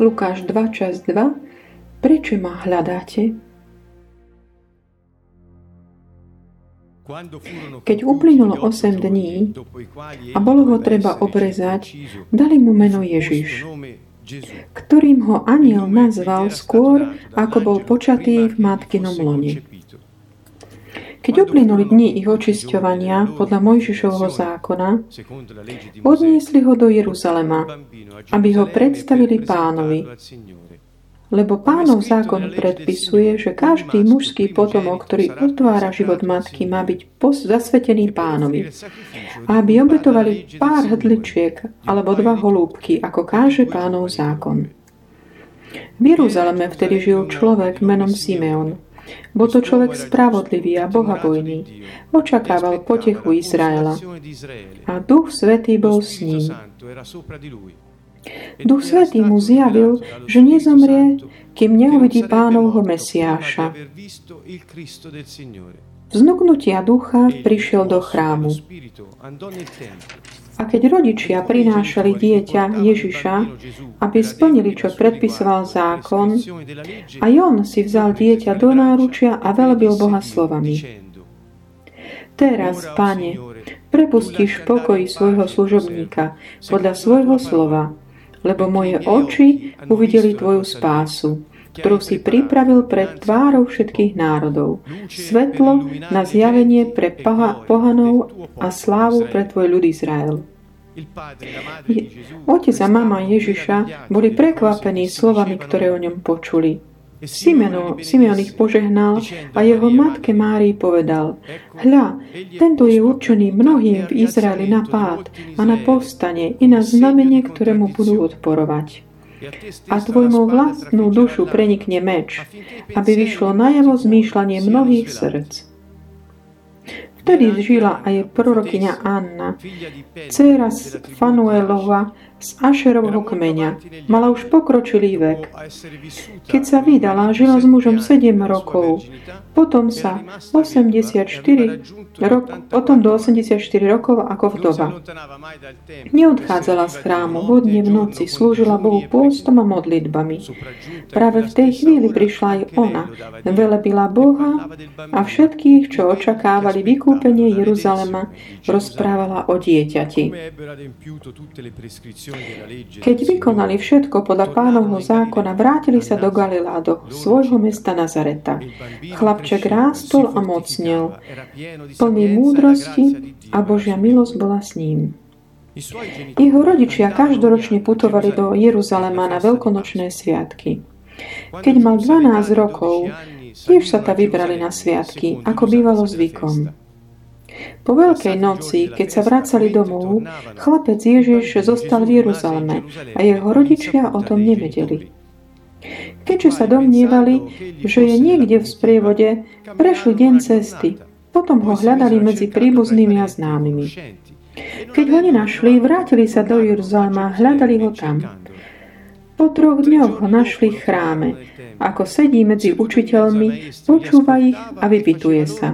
Lukáš 2, čas 2. Prečo ma hľadáte? Keď uplynulo 8 dní a bolo ho treba obrezať, dali mu meno Ježiš, ktorým ho aniel nazval skôr, ako bol počatý v matkinom lone. Keď uplynuli dni ich očisťovania podľa Mojžišovho zákona, odniesli ho do Jeruzalema, aby ho predstavili pánovi, lebo pánov zákon predpisuje, že každý mužský potomok, ktorý otvára život matky, má byť zasvetený pánovi. A aby obetovali pár hrdličiek alebo dva holúbky, ako káže pánov zákon. V Jeruzaleme vtedy žil človek menom Simeon. Bol to človek spravodlivý a bohabojný. Očakával potechu Izraela. A Duch Svetý bol s ním. Duch Svetý mu zjavil, že nezomrie, kým neuvidí pánovho Mesiáša. Vznuknutia ducha prišiel do chrámu. A keď rodičia prinášali dieťa Ježiša, aby splnili, čo predpisoval zákon, a on si vzal dieťa do náručia a velbil Boha slovami. Teraz, Pane, prepustíš v pokoji svojho služobníka podľa svojho slova, lebo moje oči uvideli Tvoju spásu, ktorú si pripravil pred tvárou všetkých národov. Svetlo na zjavenie pre pohanov a slávu pre Tvoj ľud Izrael. Otec a mama Ježiša boli prekvapení slovami, ktoré o ňom počuli. Simeon, Simeon ich požehnal a jeho matke Márii povedal, hľa, tento je určený mnohým v Izraeli na pád a na povstanie i na znamenie, ktorému budú odporovať. A tvojmu vlastnú dušu prenikne meč, aby vyšlo najavo zmýšľanie mnohých srdc. Vtedy žila aj prorokyňa Anna, dcera Fanuelova, z Ašerovho kmeňa. Mala už pokročilý vek. Keď sa vydala, žila s mužom 7 rokov. Potom sa 84 rok, potom do 84 rokov ako vdova. Neodchádzala z chrámu, vodne v noci, slúžila Bohu pôstom a modlitbami. Práve v tej chvíli prišla aj ona, velebila Boha a všetkých, čo očakávali vykúpenie Jeruzalema, rozprávala o dieťati. Keď vykonali všetko podľa pánovho zákona, vrátili sa do Galilea, do svojho mesta Nazareta. Chlapček rástol a mocnil, plný múdrosti a Božia milosť bola s ním. Jeho rodičia každoročne putovali do Jeruzalema na veľkonočné sviatky. Keď mal 12 rokov, tiež sa ta vybrali na sviatky, ako bývalo zvykom. Po Veľkej noci, keď sa vracali domov, chlapec Ježiš zostal v Jeruzaleme a jeho rodičia o tom nevedeli. Keďže sa domnievali, že je niekde v sprievode, prešli deň cesty. Potom ho hľadali medzi príbuznými a známymi. Keď ho nenašli, vrátili sa do Jeruzalema a hľadali ho tam. Po troch dňoch ho našli v chráme. Ako sedí medzi učiteľmi, počúva ich a vypituje sa.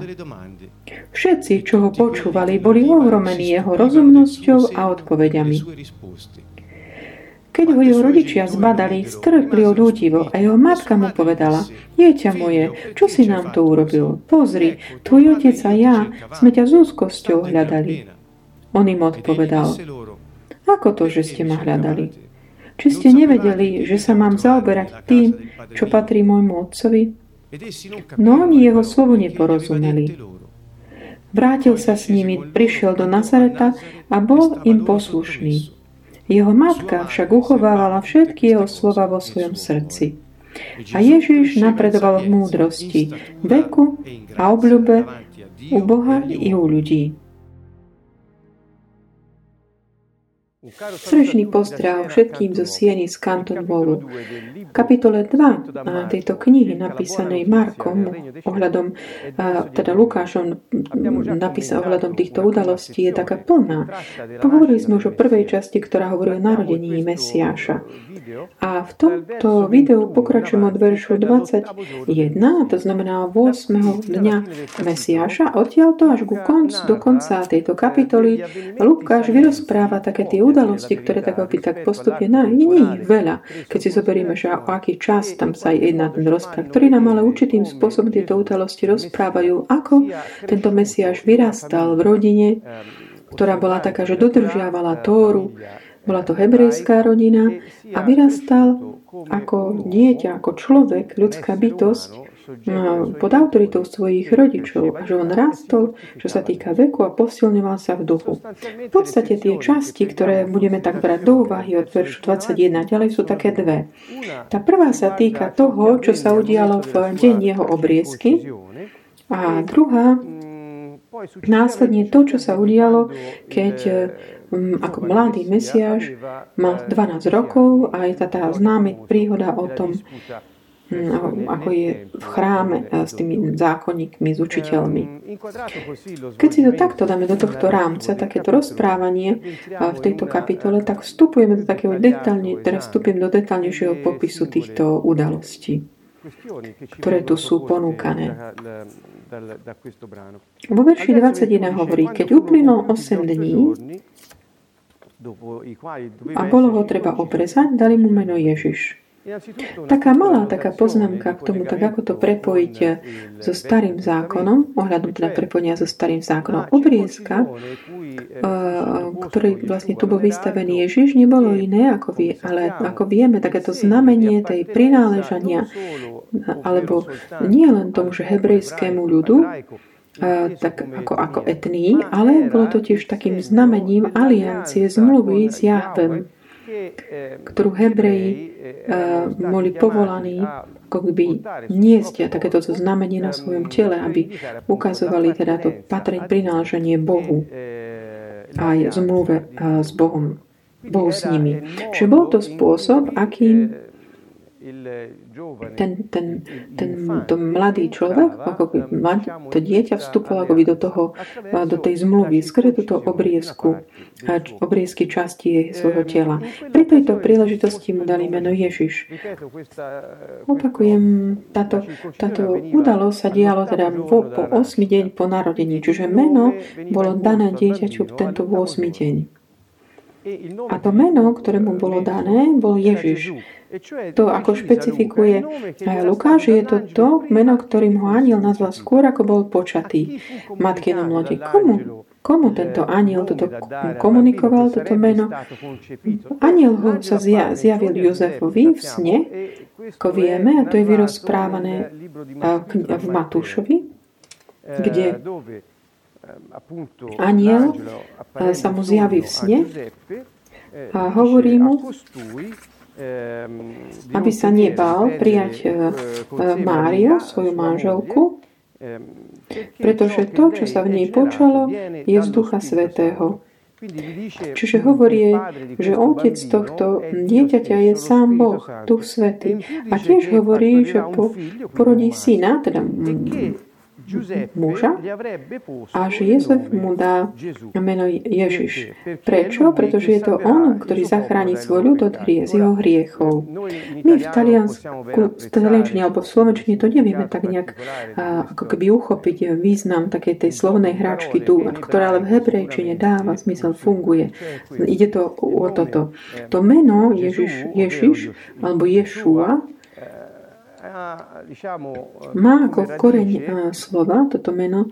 Všetci, čo ho počúvali, boli ohromení jeho rozumnosťou a odpovediami. Keď ho jeho rodičia zbadali, strhli od údivo a jeho matka mu povedala, dieťa moje, čo si nám to urobil? Pozri, tvoj otec a ja sme ťa s úzkosťou hľadali. On im odpovedal, ako to, že ste ma hľadali? Či ste nevedeli, že sa mám zaoberať tým, čo patrí môjmu otcovi? No oni jeho slovu neporozumeli. Vrátil sa s nimi, prišiel do Nazareta a bol im poslušný. Jeho matka však uchovávala všetky jeho slova vo svojom srdci. A Ježiš napredoval v múdrosti, veku a obľube u Boha i u ľudí. Srdečný pozdrav všetkým zo Sieny z Canton Wallu. V kapitole 2 tejto knihy napísanej Markom ohľadom, teda Lukášom napísa ohľadom týchto udalostí je taká plná. Pohovorili sme už o prvej časti, ktorá hovorí o narodení Mesiáša. A v tomto videu pokračujem od veršu 21, to znamená 8. dňa Mesiáša. Odtiaľ to až ku koncu, do konca tejto kapitoly Lukáš vyrozpráva také tie udalosti, udalostí, ktoré tak opäť tak postupne, nie ich veľa. Keď si zoberieme, že o aký čas tam sa jedná ten rozpráv, ktorý nám ale určitým spôsobom tieto udalosti rozprávajú, ako tento Mesiáš vyrastal v rodine, ktorá bola taká, že dodržiavala Tóru, bola to hebrejská rodina a vyrastal ako dieťa, ako človek, ľudská bytosť, pod autoritou svojich rodičov že on rástol, čo sa týka veku a posilňoval sa v duchu. V podstate tie časti, ktoré budeme tak brať do úvahy od veršu 21 ďalej sú také dve. Tá prvá sa týka toho, čo sa udialo v deň jeho obriezky a druhá následne to, čo sa udialo, keď ako mladý mesiaž mal 12 rokov a je tá, tá známa príhoda o tom, ako je v chráme eh, s tými zákonníkmi, s učiteľmi. Keď si to takto dáme do tohto rámca, takéto rozprávanie eh, v tejto kapitole, tak vstupujeme do takého detálne, teraz vstupujem do detálnejšieho popisu týchto udalostí, ktoré tu sú ponúkané. Vo verši 21 hovorí, keď uplynulo 8 dní a bolo ho treba oprezať, dali mu meno Ježiš. Taká malá taká poznámka k tomu, tak ako to prepojiť so starým zákonom, ohľadom teda prepojenia so starým zákonom. Obriezka, eh, ktorý vlastne tu bol vystavený Ježiš, nebolo iné, ako vie, ale ako vieme, takéto znamenie tej prináležania, alebo nie len tomu, že hebrejskému ľudu, eh, tak ako, ako etný, ale bolo to tiež takým znamením aliancie, zmluvy s Jahvem ktorú Hebreji uh, boli povolaní ako by niesť takéto znamenie na svojom tele, aby ukazovali teda to patreň prináleženie Bohu. aj zmluve s Bohom, Bohu s nimi. Čiže bol to spôsob, akým ten, ten, ten to mladý človek, ako by to dieťa vstupovalo ako by do, toho, do tej zmluvy, skôr túto obriezku, obriezky časti svojho tela. Pri tejto príležitosti mu dali meno Ježiš. Opakujem, táto, táto udalosť sa dialo teda po, po 8 deň po narodení, čiže meno bolo dané dieťaťu tento 8 deň. A to meno, ktoré mu bolo dané, bol Ježiš. To, ako špecifikuje Lukáš, je to to meno, ktorým ho aniel nazval skôr, ako bol počatý matkinom lode. Komu? Komu tento aniel toto komunikoval, toto meno? Aniel ho sa zjavil Jozefovi v sne, ako vieme, a to je vyrozprávané v Matúšovi, kde aniel sa mu zjaví v sne a hovorí mu, Ehm, aby sa nebal prijať eh, eh, Máriu, svoju manželku, ehm, pretože to, čo sa v nej počalo, je z Ducha Svetého. Čiže hovorí, že otec tohto dieťaťa je sám Boh, Duch Svetý. A tiež hovorí, že po, porodí syna, teda muža a že Jozef mu dá meno Ježiš. Prečo? Pretože je to on, ktorý zachráni svoj ľud od hrie, z jeho hriechov. My v Taliansku, v taliančine alebo v slovenčine to nevieme tak nejak ako keby uchopiť význam takej tej slovnej hráčky tu, ktorá ale v hebrejčine dáva zmysel, funguje. Ide to o toto. To meno Ježiš, Ježiš alebo Ješua má ako koreň slova, toto meno,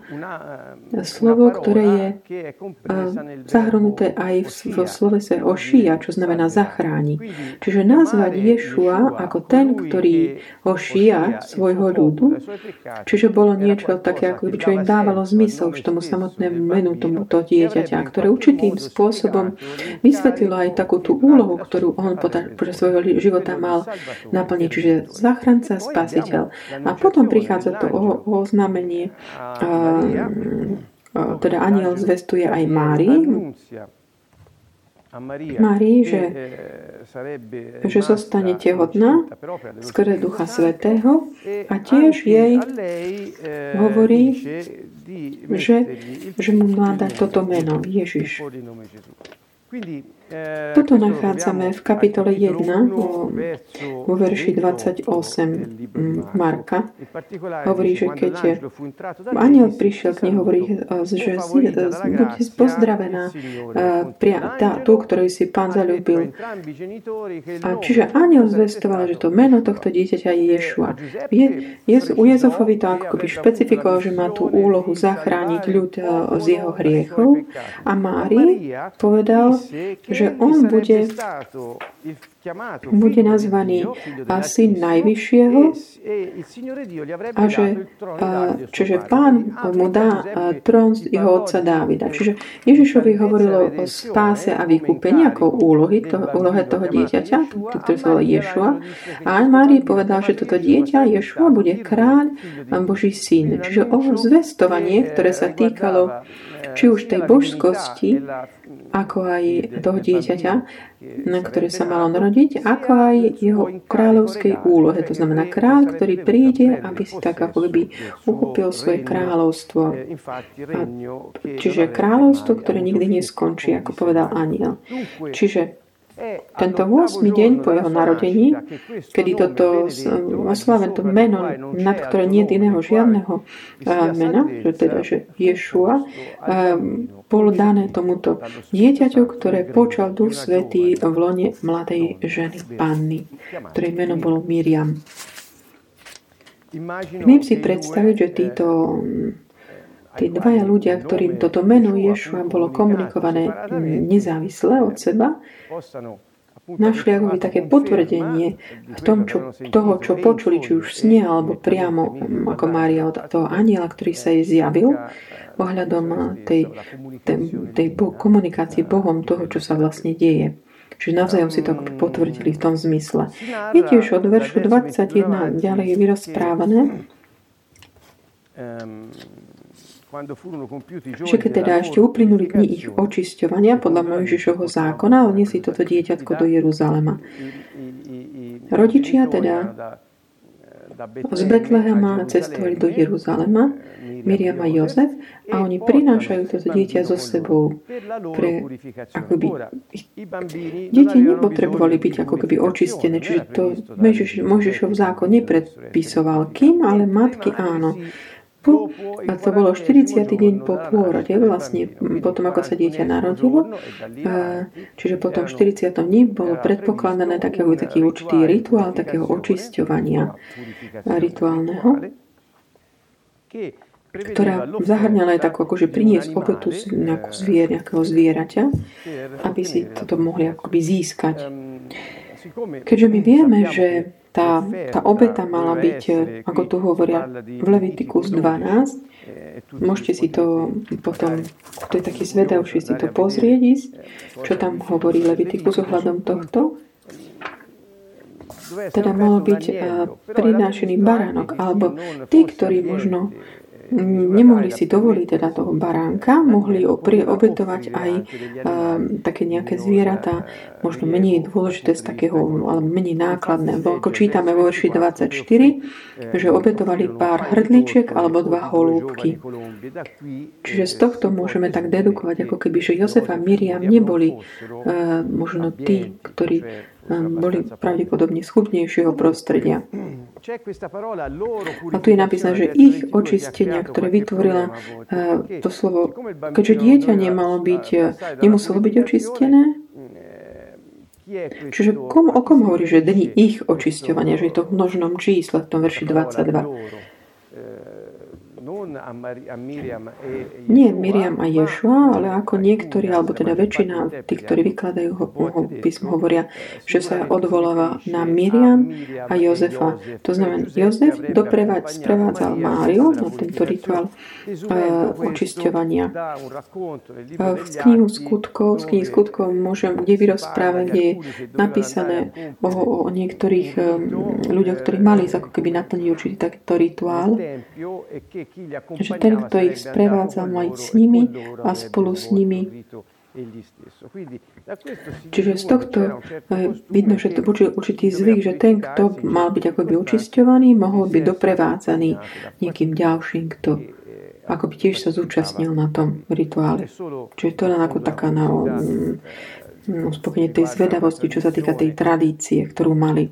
slovo, ktoré je zahrnuté aj v slovese Ošia, čo znamená zachráni. Čiže nazvať Ješua ako ten, ktorý ošia svojho ľudu, čiže bolo niečo také, ako by čo im dávalo zmysel už tomu samotnému menu tomuto dieťaťa, ktoré určitým spôsobom vysvetlilo aj takú tú úlohu, ktorú on počas svojho života mal naplniť. Čiže záchranca, spasiteľ. A potom prichádza to o, o oznámenie, teda aniel zvestuje aj Márii, Márii, že, že zostane tehotná skrze Ducha Svetého a tiež jej hovorí, že, že mu má dať toto meno Ježiš. Toto nachádzame v kapitole 1 vo, verši 28 Marka. Hovorí, že keď aniel prišiel k nej, hovorí, že si, bude pozdravená pria, tá, tú, ktorej si pán zalúbil. A čiže aniel zvestoval, že to meno tohto dieťaťa je Ješua. Je, je, u Jezofovi to ako by špecifikoval, že má tú úlohu zachrániť ľud z jeho hriechov. A Mári povedal, že on bude bude nazvaný syn Najvyššieho a že, čiže pán mu dá trón z jeho otca Dávida. Čiže Ježišovi hovorilo o spáse a vykúpení ako úlohy, to, úlohe toho dieťaťa, ktoré sa volá Ješua. A Márii povedal, že toto dieťa Ješua bude kráľ a Boží syn. Čiže o zvestovanie, ktoré sa týkalo či už tej božskosti, ako aj toho dieťaťa, na ktoré sa malo narodiť, ako aj jeho kráľovskej úlohe. To znamená kráľ, ktorý príde, aby si tak ako by uchopil svoje kráľovstvo. A, čiže kráľovstvo, ktoré nikdy neskončí, ako povedal aniel. Čiže tento 8. deň po jeho narodení, kedy toto osláven to meno, nad ktoré nie je iného žiadneho mena, že teda, že Ješua, bolo dané tomuto dieťaťu, ktoré počal Duch Svetý v lone mladej ženy Panny, ktorej meno bolo Miriam. Viem si predstaviť, že títo tí dvaja ľudia, ktorým toto meno Ješua bolo komunikované nezávisle od seba, našli akoby také potvrdenie v tom, čo, toho, čo počuli, či už snie, alebo priamo ako Mária od toho aniela, ktorý sa jej zjavil, ohľadom tej, tej, tej komunikácii Bohom toho, čo sa vlastne deje. Čiže navzájom si to potvrdili v tom zmysle. Viete, už od veršu 21 ďalej je vyrozprávané, že keď teda ešte uplynuli dni ich očisťovania podľa Mojžišovho zákona, odniesli toto dieťatko do Jeruzalema. Rodičia teda z Betlehema cestovali do Jeruzalema, Miriam a Jozef, a oni prinášajú toto dieťa so sebou. Pre, akoby, deti nepotrebovali byť ako keby očistené, čiže to Mojžišov zákon nepredpisoval. Kým, ale matky áno a to bolo 40. deň po pôrode, vlastne potom ako sa dieťa narodilo. Čiže potom 40. dní bolo predpokladané taký, taký určitý rituál takého očisťovania rituálneho, ktorá zahrňala aj takú, akože priniesť obetu nejakú zvier, nejakého zvieraťa, aby si toto mohli akoby získať. Keďže my vieme, že tá, tá obeta mala byť, ako tu hovoria v Levitikus 12, môžete si to potom, to je taký zvedavší, si to pozrieť čo tam hovorí Levitikus ohľadom tohto. Teda malo byť prinášený baránok, alebo tí, ktorí možno nemohli si dovoliť teda toho baránka, mohli obetovať aj uh, také nejaké zvieratá, možno menej dôležité z takého, alebo menej nákladné. Bo ako čítame vo verši 24, že obetovali pár hrdličiek alebo dva holúbky. Čiže z tohto môžeme tak dedukovať, ako keby, že Jozef a Miriam neboli uh, možno tí, ktorí boli pravdepodobne schudnejšieho prostredia. A tu je napísané, že ich očistenia, ktoré vytvorila eh, to slovo, keďže dieťa nemalo byť, eh, nemuselo byť očistené, Čiže kom, o kom hovorí, že dni ich očisťovania, že je to v množnom čísle v tom verši 22. E Nie Miriam a Ješua, ale ako niektorí, alebo teda väčšina tých, ktorí vykladajú ho, ho písmo, hovoria, že sa odvoláva na Miriam a Jozefa. To znamená, Jozef dopreváť, sprevádzal Máriu na tento rituál uh, očisťovania. Uh, v knihu skutkov, z knihy skutkov môžem, kde vyrozpráva, kde je napísané o, o niektorých um, ľuďoch, ktorí mali ako keby naplniť určitý takýto rituál že ten, kto ich sprevádzal, mal s nimi a spolu s nimi Čiže z tohto eh, vidno, že to bol určitý zvyk, že ten, kto mal byť akoby očisťovaný, mohol byť doprevádzaný niekým ďalším, kto ako by tiež sa zúčastnil na tom rituále. Čiže to je ako taká na, uspokojenie tej zvedavosti, čo sa týka tej tradície, ktorú mali.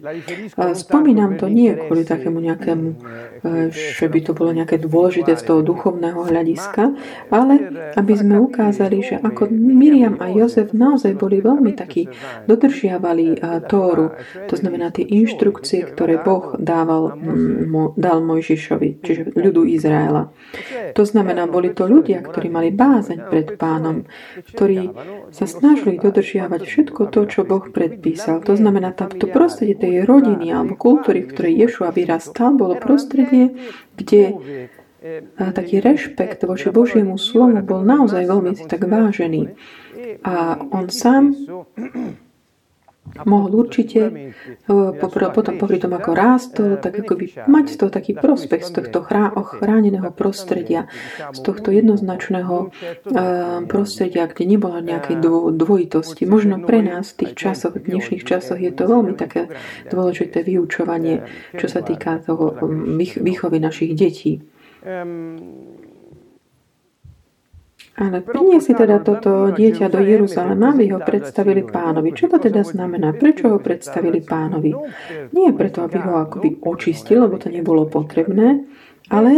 Spomínam to nie kvôli takému nejakému, e, že by to bolo nejaké dôležité z toho duchovného hľadiska, ale aby sme ukázali, že ako Miriam a Jozef naozaj boli veľmi takí, dodržiavali Tóru, to znamená tie inštrukcie, ktoré Boh dával, dal Mojžišovi, čiže ľudu Izraela. To znamená, boli to ľudia, ktorí mali bázeň pred pánom, ktorí sa snažili dodržiavať všetko to, čo Boh predpísal. To znamená, to prostredie tej rodiny alebo kultúry, v ktorej Ješua vyrastal, bolo prostredie, kde a taký rešpekt voči Božiemu slovu bol naozaj veľmi tak vážený. A on sám mohol určite eh, potom popri tom, ako rástol, tak ako by mať toho taký prospech z tohto chráneného prostredia, z tohto jednoznačného eh, prostredia, kde nebola nejakej dvojitosti. Možno pre nás v tých časoch, v dnešných časoch je to veľmi také dôležité vyučovanie, čo sa týka toho mm, výchovy našich detí. Ale priniesli teda toto dieťa do Jeruzalema, aby ho predstavili pánovi. Čo to teda znamená? Prečo ho predstavili pánovi? Nie preto, aby ho akoby očistil, lebo to nebolo potrebné, ale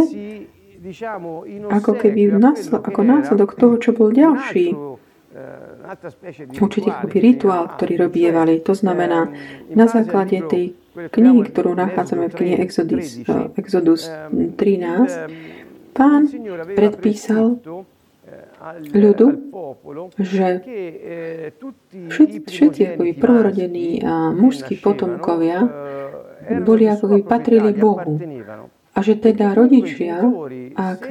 ako keby násl- ako následok toho, čo bol ďalší určitý akoby rituál, ktorý robievali. To znamená, na základe tej knihy, ktorú nachádzame v knihe Exodus, Exodus 13, pán predpísal ľudu, že všetci, všetci akoby prvorodení a mužskí potomkovia boli ako by patrili Bohu. A že teda rodičia, ak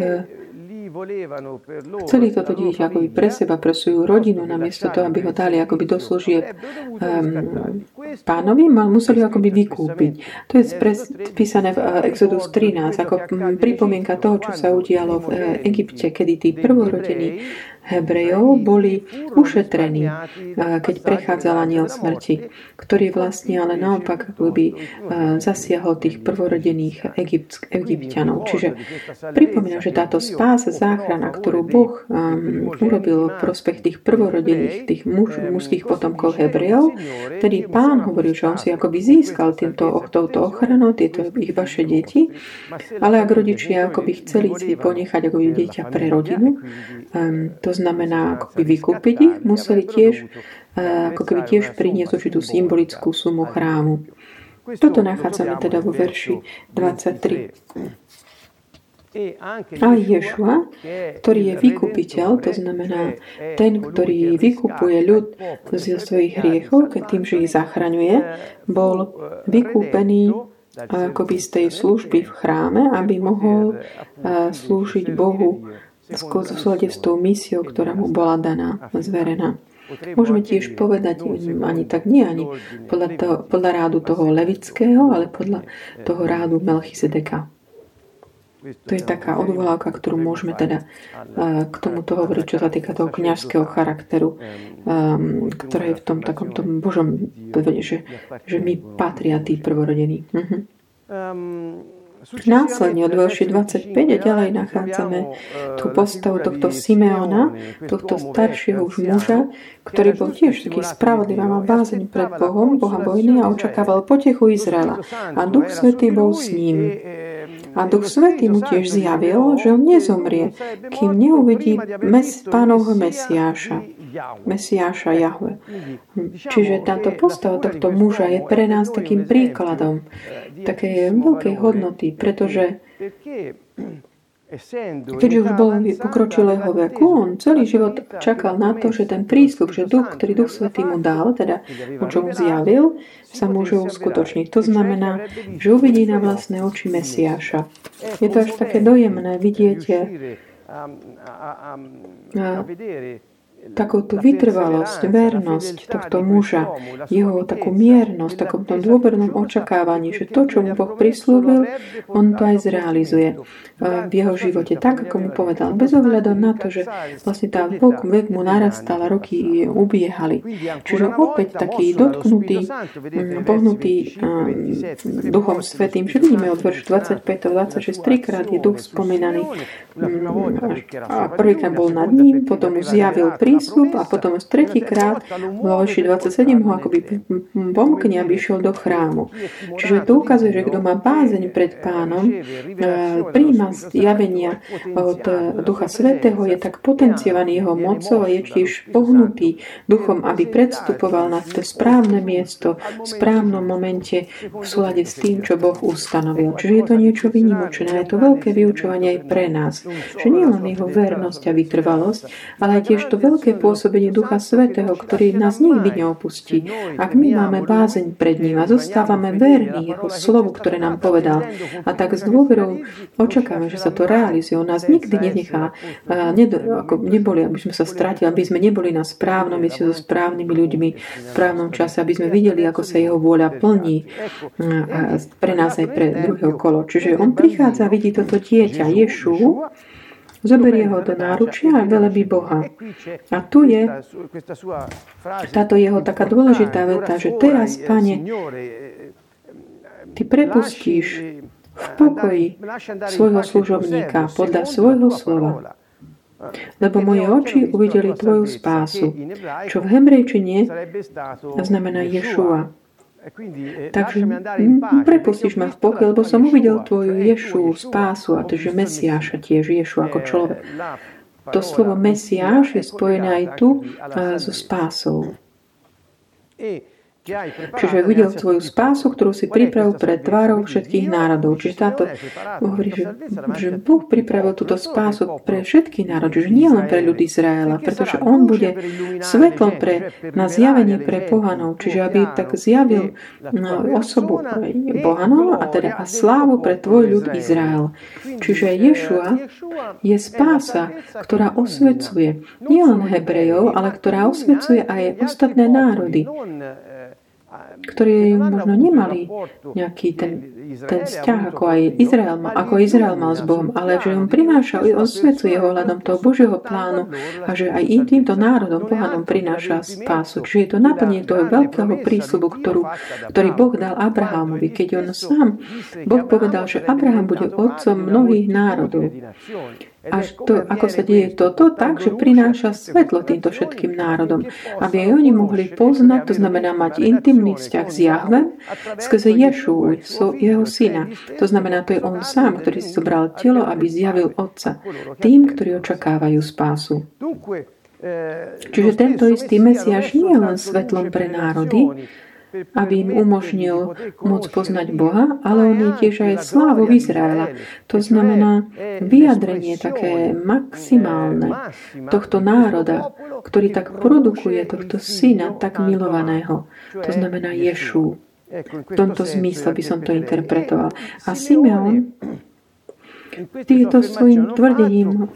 Chceli toto dieťa akoby pre seba, pre svoju rodinu, namiesto toho, aby ho dali akoby do služieb um, pánovi, mal, museli akoby vykúpiť. To je písané v uh, Exodus 13, ako pripomienka toho, čo sa udialo v uh, Egypte, kedy tí prvorodení Hebrejov boli ušetrení, keď prechádzal aniel smrti, ktorý vlastne ale naopak by zasiahol tých prvorodených egyptianov. Čiže pripomínam, že táto spása, záchrana, ktorú Boh um, urobil v prospech tých prvorodených, tých muž, mužských potomkov Hebrejov, tedy pán hovoril, že on si akoby získal týmto, touto ochranou tieto ich vaše deti, ale ak rodičia akoby chceli si ponechať akoby dieťa pre rodinu, um, to znamená ako by vykúpiť ich, museli tiež, eh, ako keby tiež priniesť určitú symbolickú sumu chrámu. Toto nachádzame teda vo verši 23. A Ješua, ktorý je vykupiteľ, to znamená ten, ktorý vykupuje ľud zo svojich hriechov, keď tým, že ich zachraňuje, bol vykúpený akoby z tej služby v chráme, aby mohol eh, slúžiť Bohu v súlade s tou misiou, ktorá mu bola daná, zverená. Môžeme tiež povedať, ani tak nie, ani podľa, to, podľa rádu toho levického, ale podľa toho rádu Melchizedeka. To je taká odvolávka, ktorú môžeme teda uh, k tomuto hovoriť, čo sa týka toho kňažského charakteru, ktoré je v tom takom tom Božom, že, že my patria tí prvorodení. Uh-huh. Následne od verši 25 a ďalej nachádzame tú postavu tohto Simeona, tohto staršieho už muža, ktorý bol tiež taký spravodlivý, mal bázeň pred Bohom, Boha vojny a očakával potechu Izraela. A Duch Svetý bol s ním. A Duch Svetý mu tiež zjavil, že on nezomrie, kým neuvidí mes, pánovho Mesiáša. Mesiáša Jahve. Čiže táto postava tohto muža je pre nás takým príkladom také veľkej hodnoty, pretože Keďže už bol pokročilého veku, on celý život čakal na to, že ten prísľub, že duch, ktorý Duch Svetý mu dal, teda o čom zjavil, sa môže uskutočniť. To znamená, že uvidí na vlastné oči Mesiáša. Je to až také dojemné vidieť takú tú vytrvalosť, vernosť tohto muža, jeho takú miernosť, takom tom dôvernom očakávaní, že to, čo mu Boh prislúbil, on to aj zrealizuje v jeho živote, tak ako mu povedal, bez ohľadu na to, že vlastne tá vok, vek mu narastala, roky ubiehali. Čiže opäť taký dotknutý, mm, pohnutý Duchom Svetým, že vidíme od veršu 25 26, trikrát je duch spomínaný mm, a prvýkrát bol nad ním, potom mu zjavil pri prísľub a potom tretíkrát v Loši 27 ho akoby pomkne, aby išiel do chrámu. Čiže to ukazuje, že kto má bázeň pred pánom, príjma zjavenia od Ducha Svetého, je tak potenciovaný jeho mocou a je tiež pohnutý duchom, aby predstupoval na to správne miesto v správnom momente v súlade s tým, čo Boh ustanovil. Čiže je to niečo vynimočné, je to veľké vyučovanie aj pre nás. Že nie len jeho vernosť a vytrvalosť, ale aj tiež to veľké pôsobenie Ducha Svetého, ktorý nás nikdy neopustí. Ak my máme bázeň pred ním a zostávame verní jeho slovu, ktoré nám povedal, a tak s dôverou očakáme, že sa to realizuje. On nás nikdy nenechá, nedo, ako neboli, aby sme sa stratili, aby sme neboli na správnom mieste so správnymi ľuďmi v správnom čase, aby sme videli, ako sa jeho vôľa plní pre nás aj pre druhého kolo. Čiže on prichádza vidí toto dieťa, Ješu, zoberie ho do náručia a velebí Boha. A tu je táto jeho taká dôležitá veta, že teraz, Pane, Ty prepustíš v pokoji svojho služobníka podľa svojho slova. Lebo moje oči uvideli Tvoju spásu, čo v hebrejčine znamená Ješua. Takže prepustíš ma v pokoj, lebo som uvidel Tvoju Ješu, spásu a to, že Mesiáša tiež Ješu ako človek. To slovo Mesiáš je spojené aj tu so spásou. Čiže videl svoju spásu, ktorú si pripravil pred tvárou všetkých národov. Čiže táto hovorí, že, že Boh pripravil túto spásu pre všetky národy, že nie len pre ľudí Izraela, pretože On bude svetlom pre, na zjavenie pre pohanov, čiže aby tak zjavil osobu pohanov a teda a slávu pre tvoj ľud Izrael. Čiže Ješua je spása, ktorá osvecuje nielen Hebrejov, ale ktorá osvecuje aj ostatné národy ktorí možno nemali nejaký ten, ten vzťah, ako aj Izrael, ako Izrael mal s Bohom, ale že on prináša, osvecuje ohľadom toho Božieho plánu a že aj týmto národom, pohanom prináša spásu. Čiže je to naplnenie toho veľkého prísľubu, ktorú, ktorý Boh dal Abrahamovi, keď on sám, Boh povedal, že Abraham bude otcom mnohých národov. Až to, ako sa deje toto, tak, že prináša svetlo týmto všetkým národom, aby aj oni mohli poznať, to znamená mať intimný vzťah s Jahvem skrze Ješu, so jeho syna. To znamená, to je on sám, ktorý si zobral telo, aby zjavil Otca tým, ktorí očakávajú spásu. Čiže tento istý Mesiaš nie je len svetlom pre národy, aby im umožnil môcť poznať Boha, ale on je tiež aj slávu Izraela. To znamená vyjadrenie také maximálne tohto národa, ktorý tak produkuje tohto syna tak milovaného. To znamená Ješu. V tomto zmysle by som to interpretoval. A Simeon týmto svojim tvrdením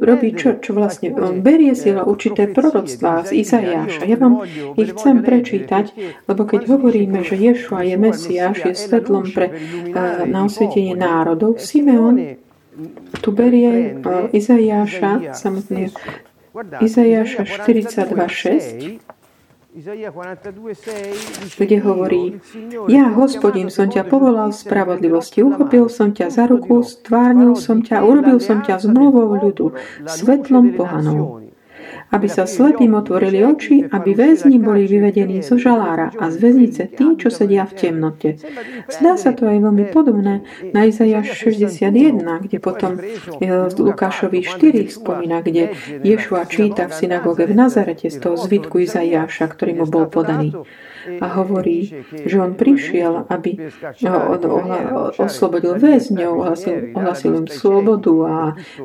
robí čo, čo vlastne on berie si určité proroctvá z Izaiáša. Ja vám ich chcem prečítať, lebo keď hovoríme, že Ješua je Mesiáš, je svetlom pre uh, na osvietenie národov, Simeon tu berie uh, Izaiáša, samotný Izaiáša 42.6 kde hovorí, ja, hospodin, som ťa povolal v spravodlivosti, uchopil som ťa za ruku, stvárnil som ťa, urobil som ťa zmluvou ľudu, svetlom pohanov aby sa slepým otvorili oči, aby väzni boli vyvedení zo žalára a z väznice tí, čo sedia v temnote. Zdá sa to aj veľmi podobné na Izajaš 61, kde potom Lukášovi 4 spomína, kde Ješua číta v synagóge v Nazarete z toho zvitku Izajaša, ktorý mu bol podaný a hovorí, že on prišiel, aby oslobodil väzňov, ohlasil, im slobodu a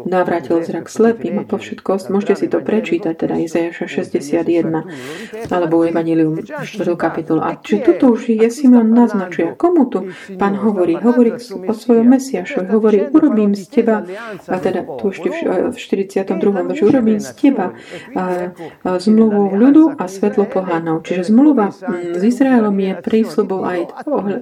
navrátil zrak slepým a po všetko, môžete si to prečítať, teda Izajaša 61 alebo Evangelium 4. kapitolu. A čiže toto už je Simon naznačuje. Komu tu pán hovorí? Hovorí o svojom Mesiašovi. Hovorí, urobím z teba, a teda tu ešte v 42. verši, urobím z teba zmluvu ľudu a svetlo pohánov. Čiže zmluva s Izraelom je prísľubou aj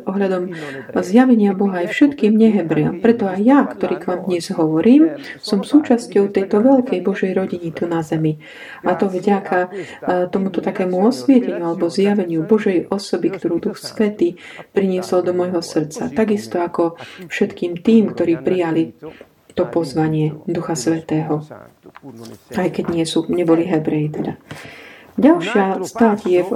ohľadom zjavenia Boha aj všetkým nehebriom. Preto aj ja, ktorý k vám dnes hovorím, som súčasťou tejto veľkej Božej rodiny tu na zemi. A to vďaka tomuto takému osvieteniu alebo zjaveniu Božej osoby, ktorú Duch Svetý priniesol do môjho srdca. Takisto ako všetkým tým, ktorí prijali to pozvanie Ducha Svetého. Aj keď nie sú, neboli Hebreji teda. Ďalšia stať je v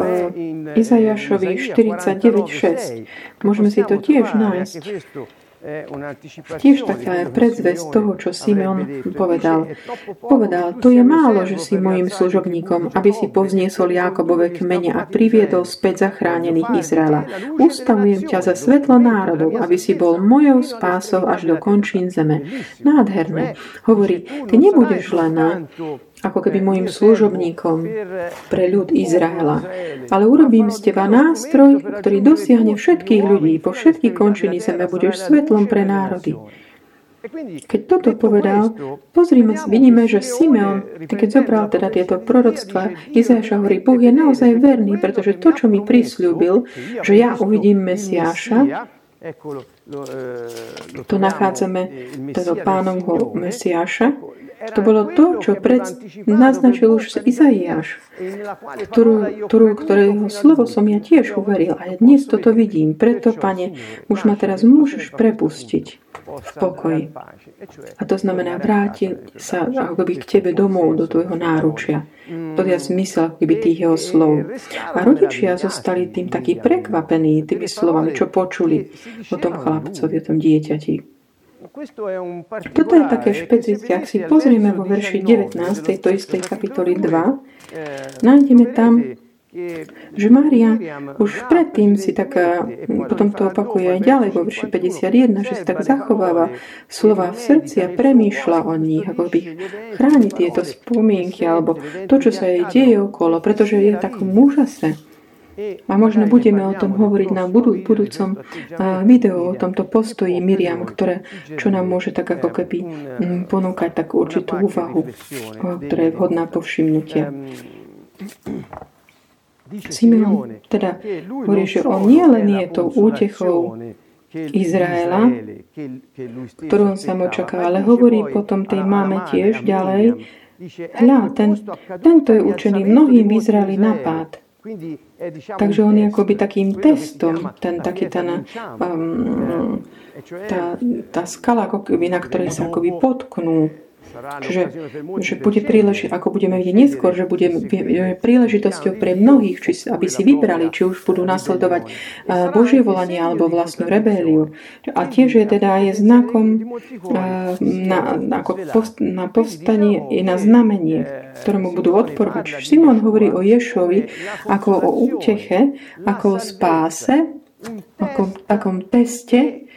Izajašovi 49.6. Môžeme si to tiež nájsť. Tiež taká predzvesť toho, čo Simeon povedal. Povedal, to je málo, že si mojim služobníkom, aby si povzniesol Jákobove kmene a priviedol späť zachránených Izraela. Ustavujem ťa za svetlo národov, aby si bol mojou spásou až do končín zeme. Nádherné. Hovorí, ty nebudeš len ako keby môjim služobníkom pre ľud Izraela. Ale urobím z teba nástroj, ktorý dosiahne všetkých ľudí. Po všetky končiny zeme budeš svetlom pre národy. Keď toto povedal, pozrime, vidíme, že Simeon, keď zobral teda tieto proroctva, Izajaša hovorí, Boh je naozaj verný, pretože to, čo mi prislúbil, že ja uvidím Mesiáša, to nachádzame toho pánovho Mesiáša, to bolo to, čo pred, naznačil už Izaiáš, ktorú, ktorú, ktorého slovo som ja tiež uveril. A ja dnes toto vidím. Preto, pane, už ma teraz môžeš prepustiť v pokoji. A to znamená vrátiť sa akoby k tebe domov, do tvojho náručia. To je zmysel akoby tých jeho slov. A rodičia zostali tým takí prekvapení tými slovami, čo počuli o tom chlapcovi, o tom dieťati. Toto je také špecifické. Ak si pozrieme vo verši 19. tejto istej kapitoly 2, eh, nájdeme tam, že Mária už predtým si tak, potom to opakuje aj ďalej vo verši 51, že si tak zachováva slova v srdci a premýšľa o nich, ako by chráni tieto spomienky alebo to, čo sa jej deje okolo, pretože je v takom úžase. A možno budeme o tom hovoriť na budú, budúcom videu o tomto postoji Miriam, ktoré, čo nám môže tak ako keby ponúkať takú určitú úvahu, ktorá je vhodná povšimnutia. Simeon teda hovorí, že on nie len je tou útechou Izraela, ktorú on sam očakáva, ale hovorí potom tej máme tiež ďalej, hľa, ten, tento je učený mnohým v Izraeli napád. Takže on je akoby takým testom, ten taký ten, um, tá, tá skala, ako keby, na ktorej sa akoby potknú Čiže že bude príleži- ako budeme vidieť neskôr, že bude príležitosťou pre mnohých, či, aby si vybrali, či už budú nasledovať Božie volanie alebo vlastnú rebéliu. A tiež je teda aj znakom na, ako post, na povstanie, je na znamenie, ktorému budú odporovať. Simon hovorí o Ješovi ako o úteche, ako o spáse, ako takom teste,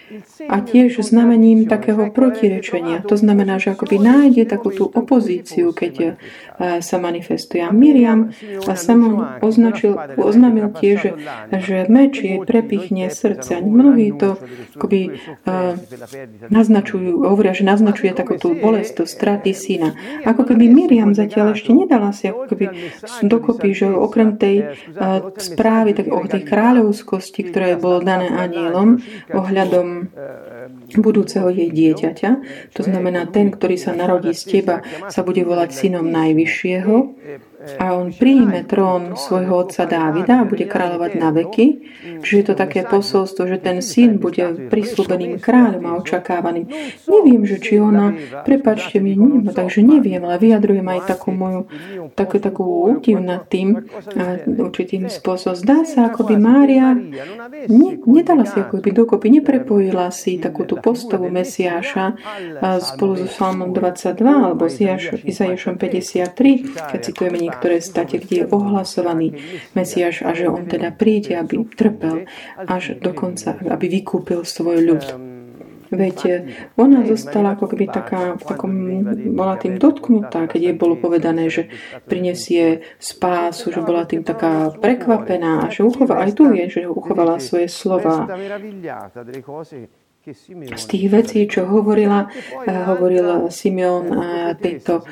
a tiež znamením takého protirečenia. To znamená, že akoby nájde takú tú opozíciu, keď e, sa manifestuje. A Miriam Samon označil, oznámil tiež, že, že meč jej prepichne srdce. Mnohí to akoby uh, naznačujú, hovoria, že naznačuje takú tú bolesť, tú straty syna. Ako keby Miriam zatiaľ ešte nedala si ako keby dokopy, že okrem tej správy tak, o tej kráľovskosti, ktoré bolo dané anielom ohľadom budúceho jej dieťaťa. To znamená, ten, ktorý sa narodí z teba, sa bude volať synom Najvyššieho a on príjme trón svojho otca Dávida a bude kráľovať na veky. Čiže je to také posolstvo, že ten syn bude prislúbeným kráľom a očakávaným. Neviem, že či ona, prepačte mi, nie, takže neviem, ale vyjadrujem aj takú moju, takú, takú údiv nad tým určitým spôsobom. Zdá sa, ako by Mária ne, nedala si ako by dokopy, neprepojila si takú tú postavu Mesiáša spolu so Salmom 22 alebo s Izaiášom 53, keď citujeme niektoré state, kde je ohlasovaný Mesiaš a že on teda príde, aby trpel až dokonca, aby vykúpil svoj ľud. Veď ona zostala ako keby taká, takom, bola tým dotknutá, keď jej bolo povedané, že prinesie spásu, že bola tým taká prekvapená a že uchovala, aj tu je, že uchovala svoje slova z tých vecí, čo hovorila, eh, hovoril Simeon eh, tejto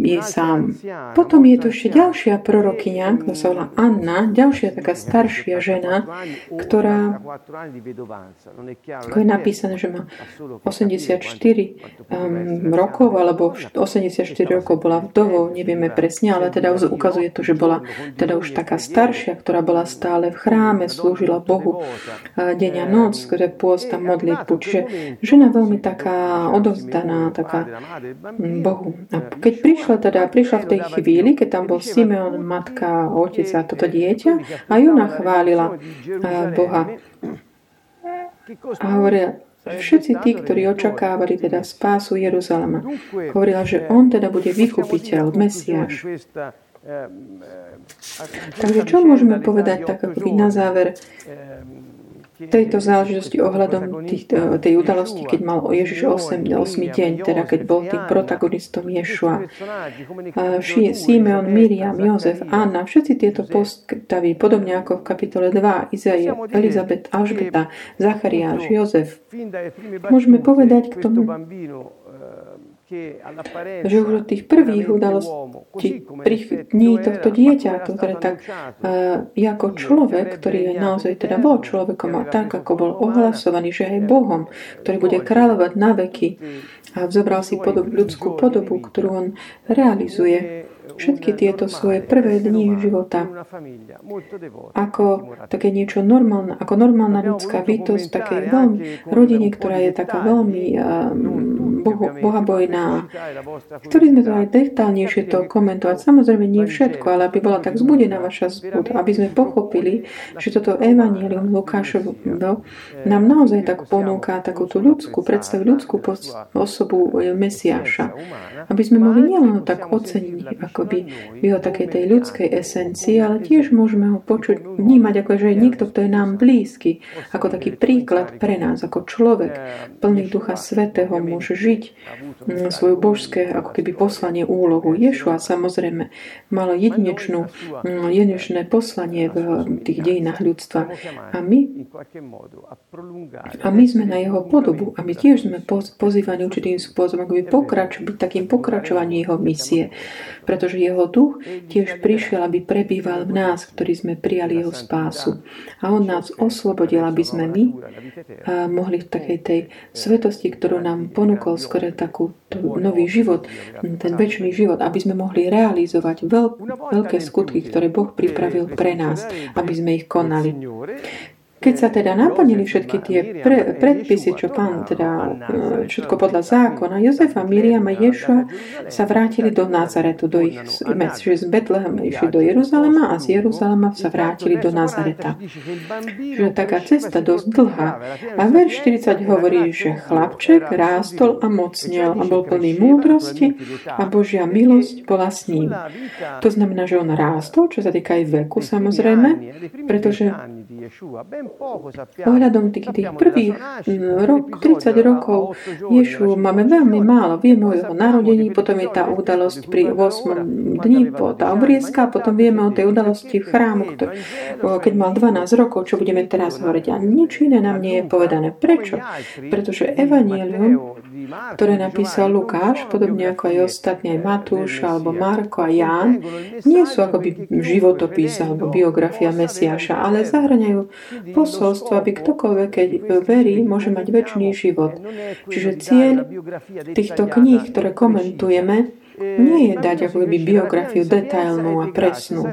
je eh, sám. Potom je tu ešte ďalšia prorokyňa, ktorá sa volá Anna, ďalšia taká staršia žena, ktorá, ako je napísané, že má 84 um, rokov, alebo 84 rokov bola vdovou, nevieme presne, ale teda ukazuje to, že bola teda už taká staršia, ktorá bola stále v chráme, slúžila Bohu deň a noc, ktoré pôsobila milosť a modlitbu. Čiže žena veľmi taká odovzdaná, taká Bohu. A keď prišla teda, prišla v tej chvíli, keď tam bol Simeon, matka, otec a toto dieťa, a ona chválila Boha. A hovorila, všetci tí, ktorí očakávali teda spásu Jeruzalema, hovorila, že on teda bude vykupiteľ, Mesiáš. Takže čo môžeme povedať tak akoby na záver tejto záležitosti ohľadom tých, e, tej udalosti, keď mal Ježiš 8, 8 deň, teda keď bol tým protagonistom Ješua. Simeon, Miriam, Jozef, Anna, všetci tieto postavy, podobne ako v kapitole 2, Izaia, Elizabet, Alžbeta, Zachariáš, Jozef. Môžeme povedať k tomu, že už od tých prvých udalostí pri dní tohto dieťa, ktoré tak uh, ako človek, ktorý je naozaj teda bol človekom a tak, ako bol ohlasovaný, že aj Bohom, ktorý bude kráľovať na veky a vzobral si podobu, ľudskú podobu, ktorú on realizuje všetky tieto svoje prvé dni života ako také niečo normálne, ako normálna ľudská bytosť v takej veľmi rodine, ktorá je taká veľmi um, bohu, bohabojná. Ktorý sme to aj detálnejšie to komentovať. Samozrejme nie všetko, ale aby bola tak zbudená vaša zbud, aby sme pochopili, že toto evanílium Lukášovo nám naozaj tak ponúka takú tú ľudskú, predstavu ľudskú osobu Mesiáša. Aby sme mohli nielen tak oceniť, akoby v jeho takej tej ľudskej esencii, ale tiež môžeme ho počuť, vnímať ako, že je niekto, kto je nám blízky, ako taký príklad pre nás, ako človek plný Ducha Svetého môže žiť mm, svoju božské, ako keby poslanie, úlohu. Ješua samozrejme malo jedinečnú, mm, jedinečné poslanie v tých dejinách ľudstva. A my, a my sme na jeho podobu a my tiež sme pozývaní určitým spôsobom, ako by pokrač, byť takým pokračovaním jeho misie pretože jeho duch tiež prišiel, aby prebýval v nás, ktorí sme prijali jeho spásu. A on nás oslobodil, aby sme my mohli v takej tej svetosti, ktorú nám ponúkol skoro takú nový život, ten väčší život, aby sme mohli realizovať veľ, veľké skutky, ktoré Boh pripravil pre nás, aby sme ich konali. Keď sa teda naplnili všetky tie pre, predpisy, čo pán teda e, všetko podľa zákona, Jozefa, Miriam a Ješua sa vrátili do Nazaretu, do ich mest, že z Betlehema išli do Jeruzalema a z Jeruzalema sa vrátili do Nazareta. Že taká cesta dosť dlhá. A verš 40 hovorí, že chlapček rástol a mocnel a bol plný múdrosti a Božia milosť bola s ním. To znamená, že on rástol, čo sa týka aj veku samozrejme, pretože Ohľadom tých, tých prvých rok, 30 rokov Ješu máme veľmi málo. Vieme o jeho narodení, potom je tá udalosť pri 8 dní po tá obriezka, potom vieme o tej udalosti v chrámu, ktorý, keď mal 12 rokov, čo budeme teraz hovoriť. A nič iné nám nie je povedané. Prečo? Pretože Evangelium ktoré napísal Lukáš, podobne ako aj ostatní, aj Matúš, alebo Marko a Ján, nie sú akoby životopis alebo biografia Mesiáša, ale zahraňajú posolstvo, aby ktokoľvek, keď verí, môže mať väčší život. Čiže cieľ týchto kníh, ktoré komentujeme, nie je dať ako by biografiu detailnú a presnú.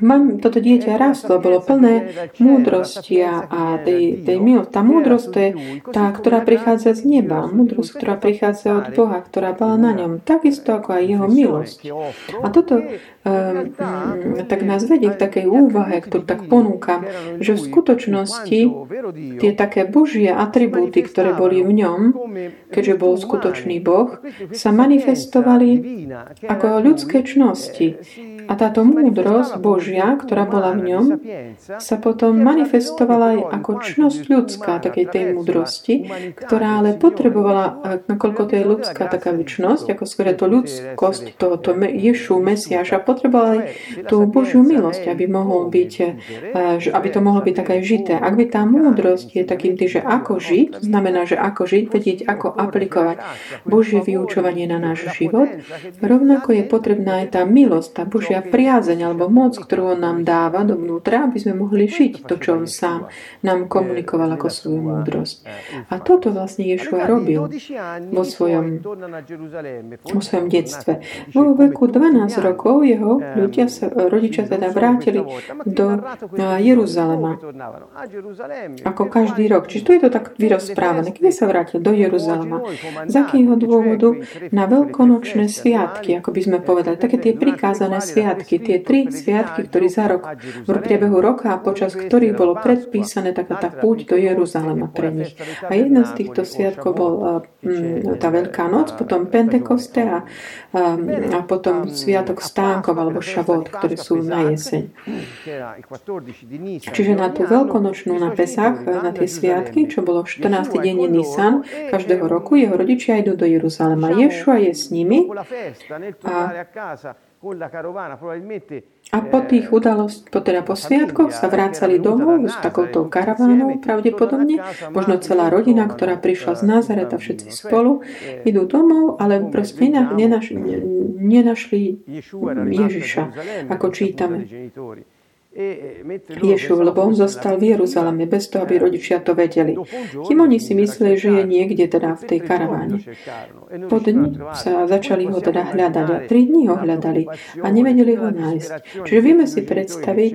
Mám, toto dieťa rastlo, bolo plné múdrosti a, tej, tej mil. Tá múdrosť to je tá, ktorá prichádza z neba. Múdrosť, ktorá prichádza od Boha, ktorá bola na ňom. Takisto ako aj jeho milosť. A toto um, tak nás vedie k takej úvahe, ktorú tak ponúkam, že v skutočnosti tie také božie atribúty, ktoré boli v ňom, keďže bol skutočný Boh, sa manifestovali ako ľudské čnosti. A táto múdrosť Božia, ktorá bola v ňom, sa potom manifestovala aj ako čnosť ľudská, takej tej múdrosti, ktorá ale potrebovala, nakoľko to je ľudská taká čnosť, ako skôr to ľudskosť tohoto Ješu, Mesiaša, potrebovala aj tú Božiu milosť, aby mohol byť, aby to mohlo byť také žité. Ak by tá múdrosť je takým tým, že ako žiť, znamená, že ako žiť, vedieť, ako aplikovať Božie vyučovanie na náš život, rovnako je potrebná aj tá milosť, tá Božia Božia priazeň alebo moc, ktorú On nám dáva dovnútra, aby sme mohli žiť to, čo On sám nám komunikoval ako svoju múdrosť. A toto vlastne Ješua robil vo svojom, vo svojom detstve. Vo veku 12 rokov jeho ľudia sa, rodičia teda vrátili do Jeruzalema. Ako každý rok. Čiže tu je to tak vyrozprávané. Kedy sa vrátil do Jeruzalema? Z akého dôvodu? Na veľkonočné sviatky, ako by sme povedali. Také tie prikázané sviatky. Tie tri sviatky, ktoré za rok, v priebehu roka, počas ktorých bolo predpísané taká tá púť do Jeruzalema pre nich. A jedna z týchto sviatkov bol tá Veľká noc, potom Pentekoste a, a potom Sviatok stánkov alebo Šavot, ktoré sú na jeseň. Čiže na tú veľkonočnú na Pesach, na tie sviatky, čo bolo 14. deň Nisan každého roku, jeho rodičia idú do Jeruzalema. Ješua je s nimi a a po tých udalost, po, teda po sviatkoch sa vrácali domov s takouto karavánou pravdepodobne, možno celá rodina, ktorá prišla z Nazareta, všetci spolu, idú domov, ale proste nenašli, nenašli Ježiša, ako čítame. E, Ješov, lebo on zostal v Jeruzaleme bez toho, aby rodičia to vedeli. Kým oni si mysleli, že je niekde teda v tej karaváne. E po dni sa začali ho teda hľadať a tri dní ho hľadali a nevedeli ho nájsť. Čiže vieme si predstaviť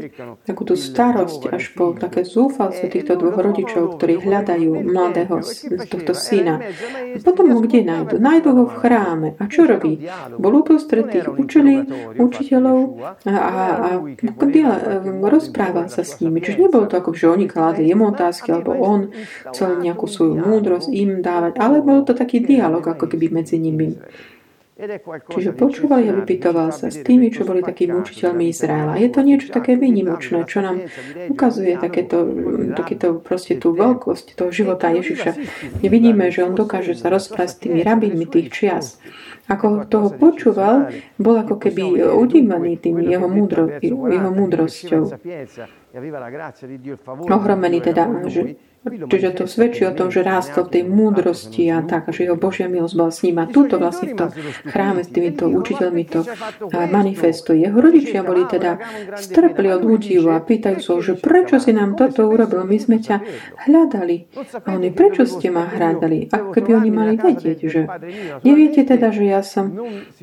takú tú starosť až po také zúfalstvo týchto dvoch rodičov, ktorí hľadajú mladého tohto syna. A potom ho kde nájdu? Nájdu ho v chráme. A čo robí? Bol uprostred tých učení, učiteľov a, a, a, a rozprával sa s nimi. Čiže nebolo to ako, že oni kládli jemu otázky, alebo on chcel nejakú svoju múdrosť im dávať, ale bol to taký dialog ako keby medzi nimi. Čiže počúval a vypytoval sa s tými, čo boli takými učiteľmi Izraela. Je to niečo také výnimočné, čo nám ukazuje takéto, takéto proste tú veľkosť toho života Ježiša. Vidíme, že on dokáže sa rozprávať s tými rabínmi tých čias. Ako toho počúval, bol ako keby udímaný tým jeho, múdro, jeho múdrosťou. Ohromený teda, že Čiže to svedčí o tom, že rástol v tej múdrosti a tak, že jeho Božia milosť bola s ním. A tuto vlastne v tom chráme s týmito učiteľmi to manifestuje. Jeho rodičia boli teda strpli od údivu a pýtajú sa, že prečo si nám toto urobil? My sme ťa hľadali. A oni, prečo ste ma hľadali? Ako keby oni mali vedieť, že neviete teda, že ja som,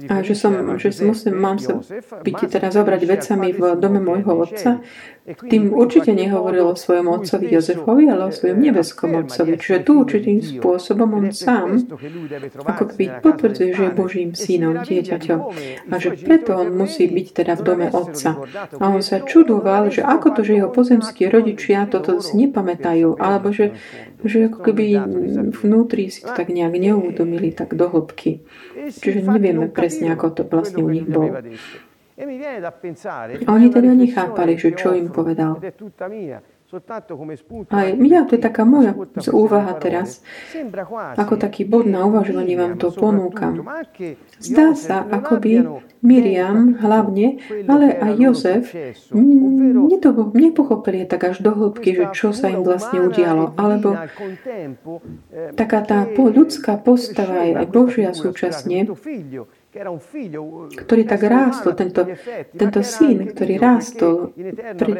a že som, že musím, mám sa byť teda zobrať vecami v dome môjho otca, tým určite nehovoril o svojom otcovi Jozefovi, ale o svojom nebeskom otcovi. Čiže tu určitým spôsobom on sám ako keby potvrdzuje, že je Božím synom, dieťaťom. A že preto on musí byť teda v dome otca. A on sa čudoval, že ako to, že jeho pozemskí rodičia toto si nepamätajú, alebo že, že ako keby vnútri si to tak nejak neuvedomili tak do hĺbky. Čiže nevieme presne, ako to vlastne u nich bolo. E A oni teda nechápali, že čo im povedal. A ja, to je taká moja úvaha teraz. Ako taký bod na uvažovanie vám to ponúkam. Zdá sa, ako by Miriam hlavne, ale aj Jozef nepochopili tak až do hĺbky, že čo sa im vlastne udialo. Alebo eh, taká tá ľudská postava aj Božia súčasne ktorý tak rástol, tento, tento syn, ktorý rástol pred,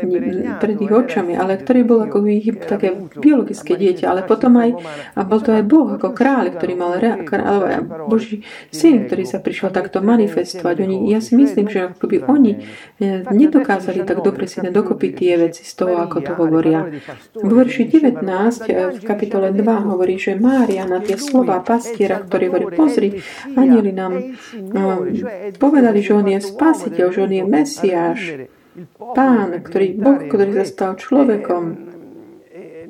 pred ich očami, ale ktorý bol ako ich také biologické dieťa, ale potom aj, a bol to aj Boh ako kráľ, ktorý mal kráľ, Boží syn, ktorý sa prišiel takto manifestovať. Oni, ja si myslím, že ako by oni eh, nedokázali tak dobre si dokopy tie veci z toho, ako to hovoria. V verši 19 eh, v kapitole 2 hovorí, že Mária na tie slova pastiera, ktorý hovorí, pozri, anieli nám No, povedali, že on je spasiteľ, že on je Mesiáš, Pán, ktorý, Boh, ktorý sa stal človekom,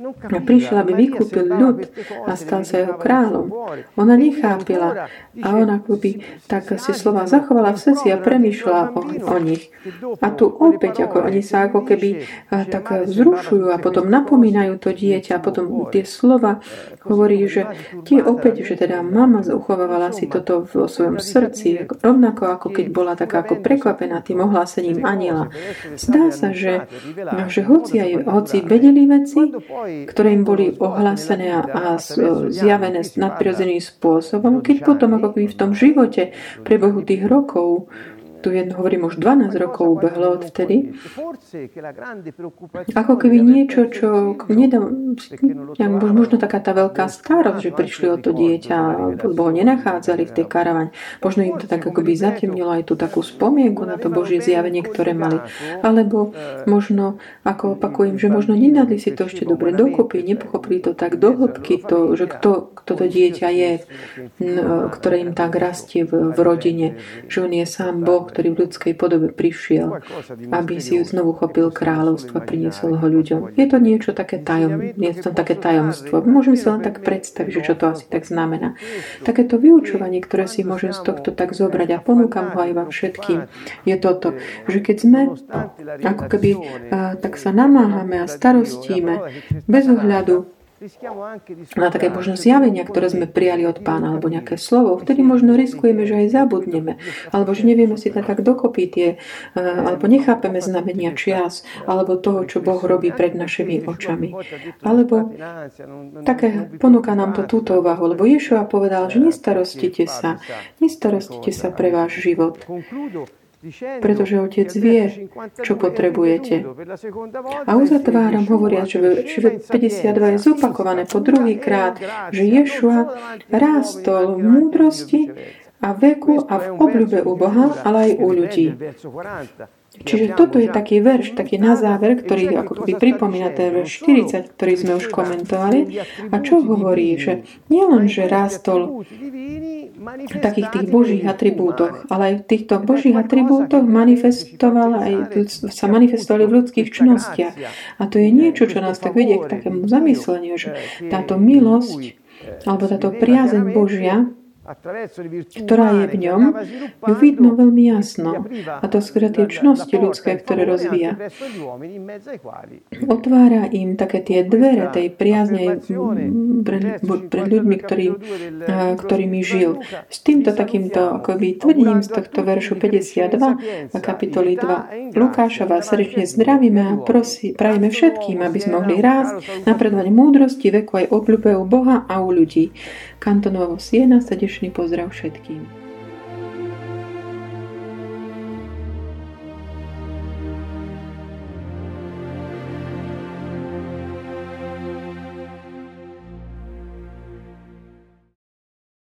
a prišiel, aby vykúpil ľud a stal sa jeho kráľom. Ona nechápila a ona akoby tak si slova zachovala v srdci a premýšľala o, o nich. A tu opäť, ako oni sa ako keby tak vzrušujú a potom napomínajú to dieťa a potom tie slova hovorí, že tie opäť, že teda mama uchovávala si toto vo svojom srdci, rovnako ako keď bola taká ako prekvapená tým ohlásením aniela. Zdá sa, že, že hoci, aj, hoci vedeli veci, ktoré im boli ohlásené a zjavené nadprirodzeným spôsobom, keď potom ako v tom živote, pre Bohu tých rokov, tu jedno hovorím, už 12 rokov ubehlo odtedy, ako keby niečo, čo nedá, možno taká tá veľká starosť, že prišli o to dieťa, lebo ho nenachádzali v tej karavane. Možno im to tak akoby zatemnilo aj tú takú spomienku na to Božie zjavenie, ktoré mali. Alebo možno, ako opakujem, že možno nenadli si to ešte dobre dokopy, nepochopili to tak do hĺbky, to, že kto, kto to dieťa je, ktoré im tak rastie v, v rodine, že on je sám Boh, ktorý v ľudskej podobe prišiel, aby si znovu chopil kráľovstvo a priniesol ho ľuďom. Je to niečo také tajom, je to také tajomstvo. Môžeme si len tak predstaviť, že čo to asi tak znamená. Takéto vyučovanie, ktoré si môžem z tohto tak zobrať a ponúkam ho aj vám všetkým, je toto, že keď sme ako keby tak sa namáhame a starostíme bez ohľadu na také možno zjavenia, ktoré sme prijali od pána, alebo nejaké slovo, vtedy možno riskujeme, že aj zabudneme, alebo že nevieme si tak dokopy tie, eh, alebo nechápeme znamenia čias, alebo toho, čo Boh robí pred našimi očami. Alebo také ponúka nám to túto úvahu, lebo Ješua povedal, že nestarostite sa, nestarostite sa pre váš život pretože Otec vie, čo potrebujete. A uzatváram hovoria, že 52 je zopakované po druhý krát, že Ješua rástol v múdrosti a veku a v obľúbe u Boha, ale aj u ľudí. Čiže toto je taký verš, taký na záver, ktorý ako by pripomína ten verš 40, ktorý sme už komentovali. A čo hovorí? Že nielen, že rástol v takých tých božích atribútoch, ale aj v týchto božích atribútoch manifestoval aj, sa manifestovali v ľudských čnostiach. A to je niečo, čo nás tak vedie k takému zamysleniu, že táto milosť alebo táto priazeň Božia ktorá je v ňom, ju vidno veľmi jasno. A to skôr tie čnosti ľudské, ktoré rozvíja. Otvára im také tie dvere tej priaznej pred, pred ľuďmi, ktorý, ktorými žil. S týmto takýmto akoby tvrdením z tohto veršu 52 a kapitoly 2 Lukáša vás srdečne zdravíme a prosí, prajeme všetkým, aby sme mohli rásť, napredovať múdrosti, veku aj obľúbe u Boha a u ľudí. Kantonovo Siena, srdečný pozdrav všetkým.